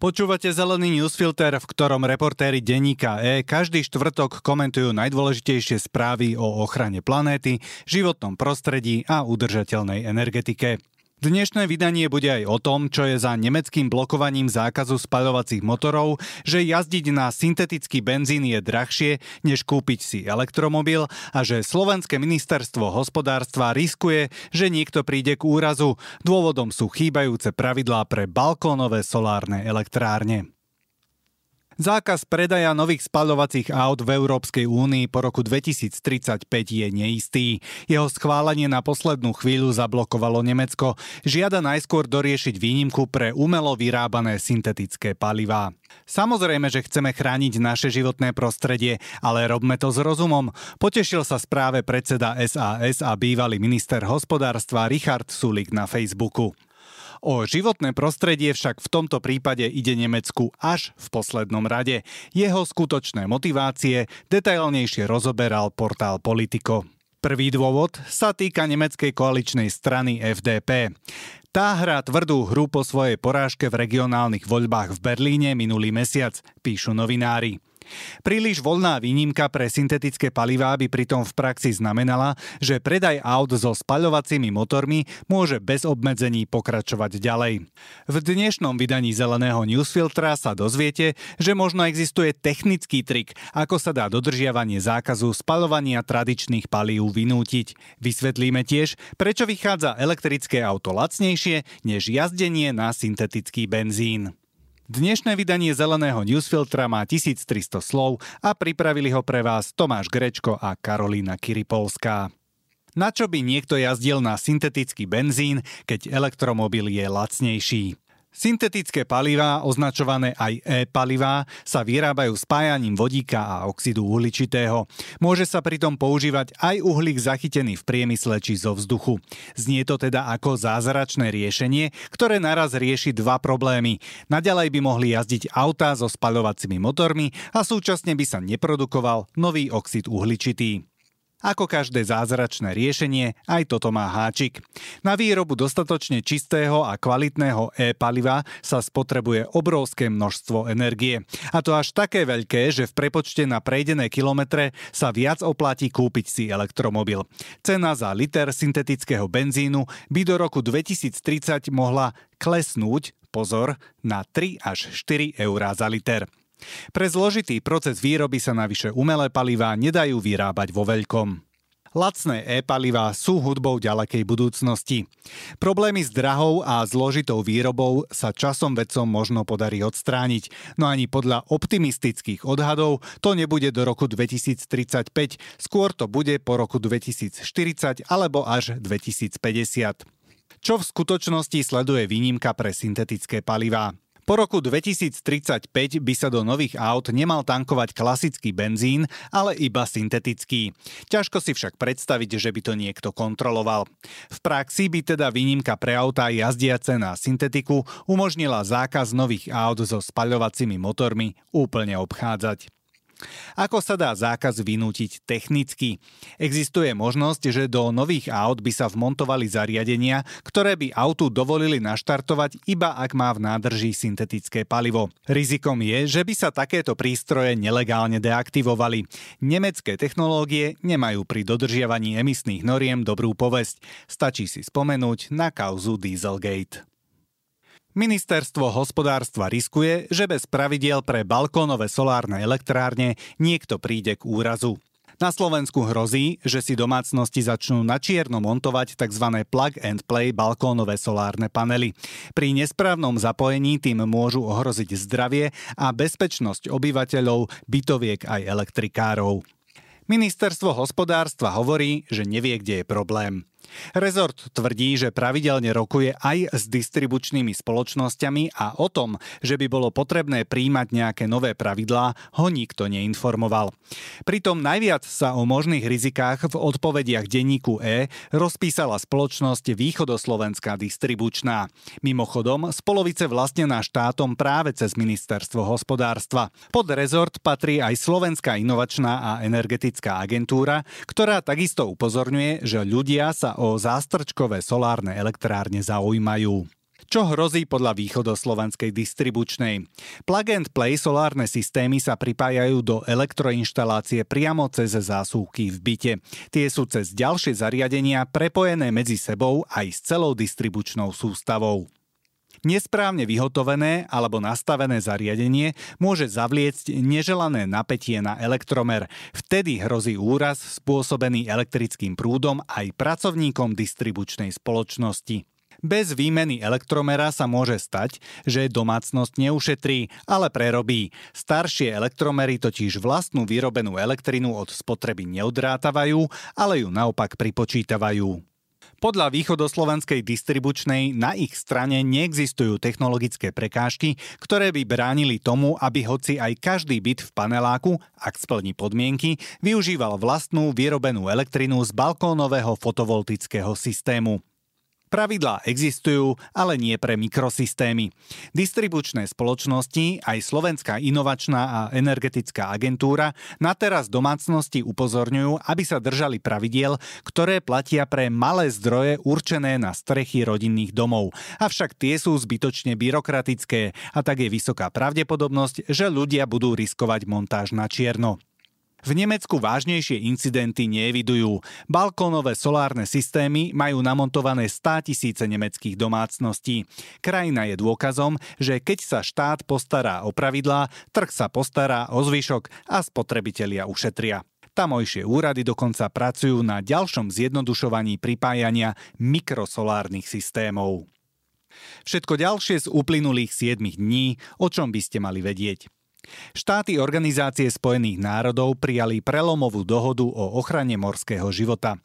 Počúvate zelený newsfilter, v ktorom reportéri denníka E každý štvrtok komentujú najdôležitejšie správy o ochrane planéty, životnom prostredí a udržateľnej energetike. Dnešné vydanie bude aj o tom, čo je za nemeckým blokovaním zákazu spaľovacích motorov, že jazdiť na syntetický benzín je drahšie, než kúpiť si elektromobil a že Slovenské ministerstvo hospodárstva riskuje, že niekto príde k úrazu. Dôvodom sú chýbajúce pravidlá pre balkónové solárne elektrárne. Zákaz predaja nových spaľovacích aut v Európskej únii po roku 2035 je neistý. Jeho schválenie na poslednú chvíľu zablokovalo Nemecko. Žiada najskôr doriešiť výnimku pre umelo vyrábané syntetické palivá. Samozrejme, že chceme chrániť naše životné prostredie, ale robme to s rozumom. Potešil sa správe predseda SAS a bývalý minister hospodárstva Richard Sulik na Facebooku. O životné prostredie však v tomto prípade ide Nemecku až v poslednom rade. Jeho skutočné motivácie detailnejšie rozoberal portál Politico. Prvý dôvod sa týka nemeckej koaličnej strany FDP. Tá hrá tvrdú hru po svojej porážke v regionálnych voľbách v Berlíne minulý mesiac, píšu novinári. Príliš voľná výnimka pre syntetické palivá by pritom v praxi znamenala, že predaj aut so spaľovacími motormi môže bez obmedzení pokračovať ďalej. V dnešnom vydaní zeleného newsfiltra sa dozviete, že možno existuje technický trik, ako sa dá dodržiavanie zákazu spaľovania tradičných palív vynútiť. Vysvetlíme tiež, prečo vychádza elektrické auto lacnejšie než jazdenie na syntetický benzín. Dnešné vydanie Zeleného newsfiltra má 1300 slov a pripravili ho pre vás Tomáš Grečko a Karolína Kiripolská. Na čo by niekto jazdil na syntetický benzín, keď elektromobil je lacnejší? Syntetické palivá, označované aj e-palivá, sa vyrábajú spájaním vodíka a oxidu uhličitého. Môže sa pritom používať aj uhlík zachytený v priemysle či zo vzduchu. Znie to teda ako zázračné riešenie, ktoré naraz rieši dva problémy. Naďalej by mohli jazdiť autá so spaľovacími motormi a súčasne by sa neprodukoval nový oxid uhličitý. Ako každé zázračné riešenie, aj toto má háčik. Na výrobu dostatočne čistého a kvalitného e-paliva sa spotrebuje obrovské množstvo energie. A to až také veľké, že v prepočte na prejdené kilometre sa viac oplatí kúpiť si elektromobil. Cena za liter syntetického benzínu by do roku 2030 mohla klesnúť, pozor, na 3 až 4 eurá za liter. Pre zložitý proces výroby sa navyše umelé palivá nedajú vyrábať vo veľkom. Lacné e-palivá sú hudbou ďalekej budúcnosti. Problémy s drahou a zložitou výrobou sa časom vedcom možno podarí odstrániť, no ani podľa optimistických odhadov to nebude do roku 2035, skôr to bude po roku 2040 alebo až 2050. Čo v skutočnosti sleduje výnimka pre syntetické palivá? Po roku 2035 by sa do nových aut nemal tankovať klasický benzín, ale iba syntetický. Ťažko si však predstaviť, že by to niekto kontroloval. V praxi by teda výnimka pre autá jazdiace na syntetiku umožnila zákaz nových aut so spaľovacími motormi úplne obchádzať. Ako sa dá zákaz vynútiť technicky? Existuje možnosť, že do nových aut by sa vmontovali zariadenia, ktoré by autu dovolili naštartovať iba ak má v nádrží syntetické palivo. Rizikom je, že by sa takéto prístroje nelegálne deaktivovali. Nemecké technológie nemajú pri dodržiavaní emisných noriem dobrú povesť. Stačí si spomenúť na kauzu Dieselgate. Ministerstvo hospodárstva riskuje, že bez pravidiel pre balkónové solárne elektrárne niekto príde k úrazu. Na Slovensku hrozí, že si domácnosti začnú na čierno montovať tzv. plug and play balkónové solárne panely. Pri nesprávnom zapojení tým môžu ohroziť zdravie a bezpečnosť obyvateľov, bytoviek aj elektrikárov. Ministerstvo hospodárstva hovorí, že nevie, kde je problém. Rezort tvrdí, že pravidelne rokuje aj s distribučnými spoločnosťami a o tom, že by bolo potrebné príjmať nejaké nové pravidlá, ho nikto neinformoval. Pritom najviac sa o možných rizikách v odpovediach denníku E rozpísala spoločnosť Východoslovenská distribučná. Mimochodom, z polovice vlastnená štátom práve cez ministerstvo hospodárstva. Pod rezort patrí aj Slovenská inovačná a energetická agentúra, ktorá takisto upozorňuje, že ľudia sa o zástrčkové solárne elektrárne zaujímajú. Čo hrozí podľa východoslovenskej distribučnej? Plug and play solárne systémy sa pripájajú do elektroinštalácie priamo cez zásuvky v byte. Tie sú cez ďalšie zariadenia prepojené medzi sebou aj s celou distribučnou sústavou. Nesprávne vyhotovené alebo nastavené zariadenie môže zavliecť neželané napätie na elektromer. Vtedy hrozí úraz spôsobený elektrickým prúdom aj pracovníkom distribučnej spoločnosti. Bez výmeny elektromera sa môže stať, že domácnosť neušetrí, ale prerobí. Staršie elektromery totiž vlastnú vyrobenú elektrinu od spotreby neodrátavajú, ale ju naopak pripočítavajú. Podľa východoslovenskej distribučnej na ich strane neexistujú technologické prekážky, ktoré by bránili tomu, aby hoci aj každý byt v paneláku, ak splní podmienky, využíval vlastnú vyrobenú elektrinu z balkónového fotovoltického systému. Pravidlá existujú, ale nie pre mikrosystémy. Distribučné spoločnosti, aj Slovenská inovačná a energetická agentúra na teraz domácnosti upozorňujú, aby sa držali pravidiel, ktoré platia pre malé zdroje určené na strechy rodinných domov. Avšak tie sú zbytočne byrokratické a tak je vysoká pravdepodobnosť, že ľudia budú riskovať montáž na čierno. V Nemecku vážnejšie incidenty neevidujú. Balkónové solárne systémy majú namontované 100 tisíce nemeckých domácností. Krajina je dôkazom, že keď sa štát postará o pravidlá, trh sa postará o zvyšok a spotrebitelia ušetria. Tamojšie úrady dokonca pracujú na ďalšom zjednodušovaní pripájania mikrosolárnych systémov. Všetko ďalšie z uplynulých 7 dní, o čom by ste mali vedieť. Štáty Organizácie spojených národov prijali prelomovú dohodu o ochrane morského života.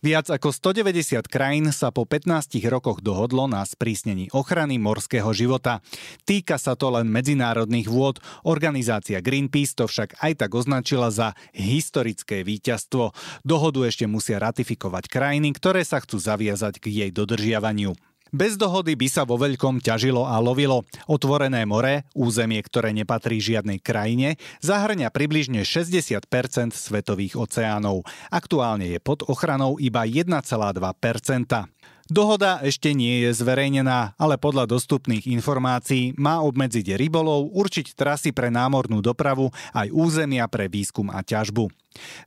Viac ako 190 krajín sa po 15 rokoch dohodlo na sprísnení ochrany morského života. Týka sa to len medzinárodných vôd. Organizácia Greenpeace to však aj tak označila za historické víťazstvo. Dohodu ešte musia ratifikovať krajiny, ktoré sa chcú zaviazať k jej dodržiavaniu. Bez dohody by sa vo veľkom ťažilo a lovilo. Otvorené more, územie, ktoré nepatrí žiadnej krajine, zahrňa približne 60% svetových oceánov. Aktuálne je pod ochranou iba 1,2 Dohoda ešte nie je zverejnená, ale podľa dostupných informácií má obmedziť rybolov, určiť trasy pre námornú dopravu aj územia pre výskum a ťažbu.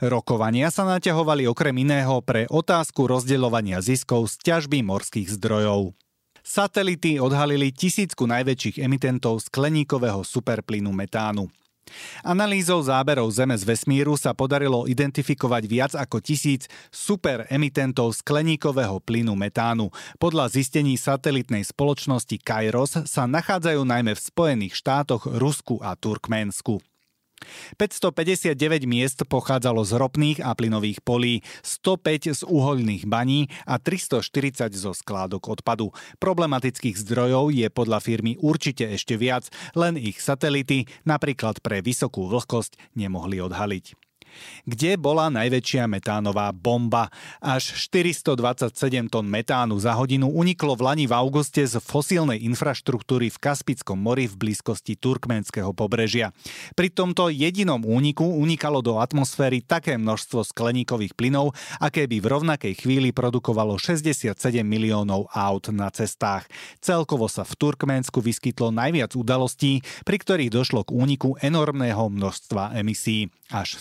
Rokovania sa naťahovali okrem iného pre otázku rozdeľovania ziskov z ťažby morských zdrojov. Satelity odhalili tisícku najväčších emitentov skleníkového superplynu metánu. Analýzou záberov Zeme z vesmíru sa podarilo identifikovať viac ako tisíc super emitentov skleníkového plynu metánu. Podľa zistení satelitnej spoločnosti Kairos sa nachádzajú najmä v Spojených štátoch, Rusku a Turkménsku. 559 miest pochádzalo z ropných a plynových polí, 105 z uhoľných baní a 340 zo skládok odpadu. Problematických zdrojov je podľa firmy určite ešte viac, len ich satelity, napríklad pre vysokú vlhkosť, nemohli odhaliť. Kde bola najväčšia metánová bomba? Až 427 tón metánu za hodinu uniklo v Lani v auguste z fosílnej infraštruktúry v Kaspickom mori v blízkosti turkmenského pobrežia. Pri tomto jedinom úniku unikalo do atmosféry také množstvo skleníkových plynov, aké by v rovnakej chvíli produkovalo 67 miliónov aut na cestách. Celkovo sa v Turkménsku vyskytlo najviac udalostí, pri ktorých došlo k úniku enormného množstva emisí až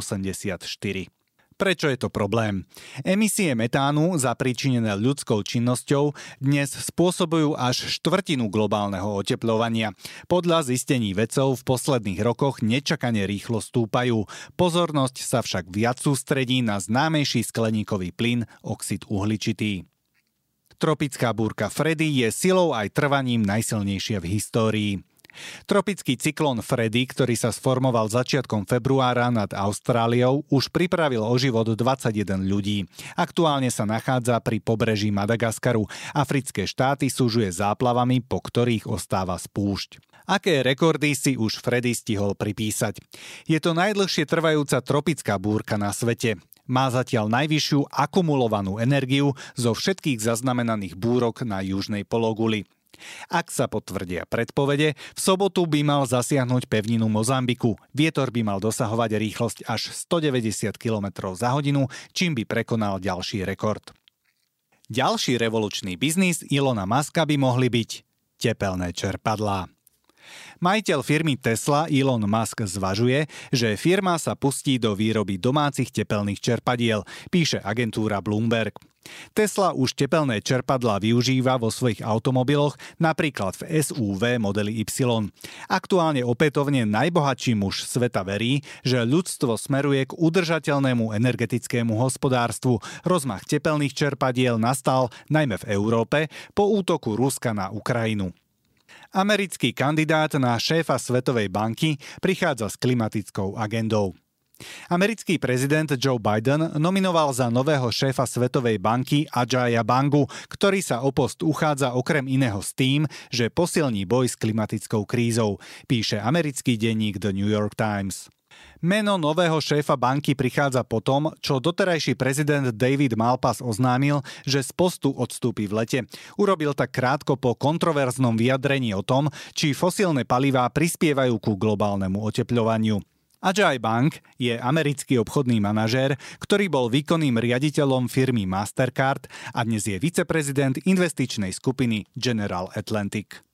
184. Prečo je to problém? Emisie metánu zapríčinené ľudskou činnosťou dnes spôsobujú až štvrtinu globálneho oteplovania. Podľa zistení vedcov v posledných rokoch nečakane rýchlo stúpajú. Pozornosť sa však viac sústredí na známejší skleníkový plyn oxid uhličitý. Tropická búrka Freddy je silou aj trvaním najsilnejšia v histórii. Tropický cyklón Freddy, ktorý sa sformoval začiatkom februára nad Austráliou, už pripravil o život 21 ľudí. Aktuálne sa nachádza pri pobreží Madagaskaru. Africké štáty súžuje záplavami, po ktorých ostáva spúšť. Aké rekordy si už Freddy stihol pripísať? Je to najdlhšie trvajúca tropická búrka na svete má zatiaľ najvyššiu akumulovanú energiu zo všetkých zaznamenaných búrok na južnej pologuli. Ak sa potvrdia predpovede, v sobotu by mal zasiahnuť pevninu Mozambiku. Vietor by mal dosahovať rýchlosť až 190 km za hodinu, čím by prekonal ďalší rekord. Ďalší revolučný biznis Ilona Maska by mohli byť tepelné čerpadlá. Majiteľ firmy Tesla Elon Musk zvažuje, že firma sa pustí do výroby domácich tepelných čerpadiel, píše agentúra Bloomberg. Tesla už tepelné čerpadlá využíva vo svojich automobiloch, napríklad v SUV modely Y. Aktuálne opätovne najbohatší muž sveta verí, že ľudstvo smeruje k udržateľnému energetickému hospodárstvu. Rozmach tepelných čerpadiel nastal najmä v Európe po útoku Ruska na Ukrajinu. Americký kandidát na šéfa Svetovej banky prichádza s klimatickou agendou. Americký prezident Joe Biden nominoval za nového šéfa Svetovej banky Ajaya Bangu, ktorý sa o post uchádza okrem iného s tým, že posilní boj s klimatickou krízou, píše americký denník The New York Times. Meno nového šéfa banky prichádza po tom, čo doterajší prezident David Malpass oznámil, že z postu odstúpi v lete. Urobil tak krátko po kontroverznom vyjadrení o tom, či fosílne palivá prispievajú ku globálnemu otepľovaniu. Ajay Bank je americký obchodný manažér, ktorý bol výkonným riaditeľom firmy Mastercard a dnes je viceprezident investičnej skupiny General Atlantic.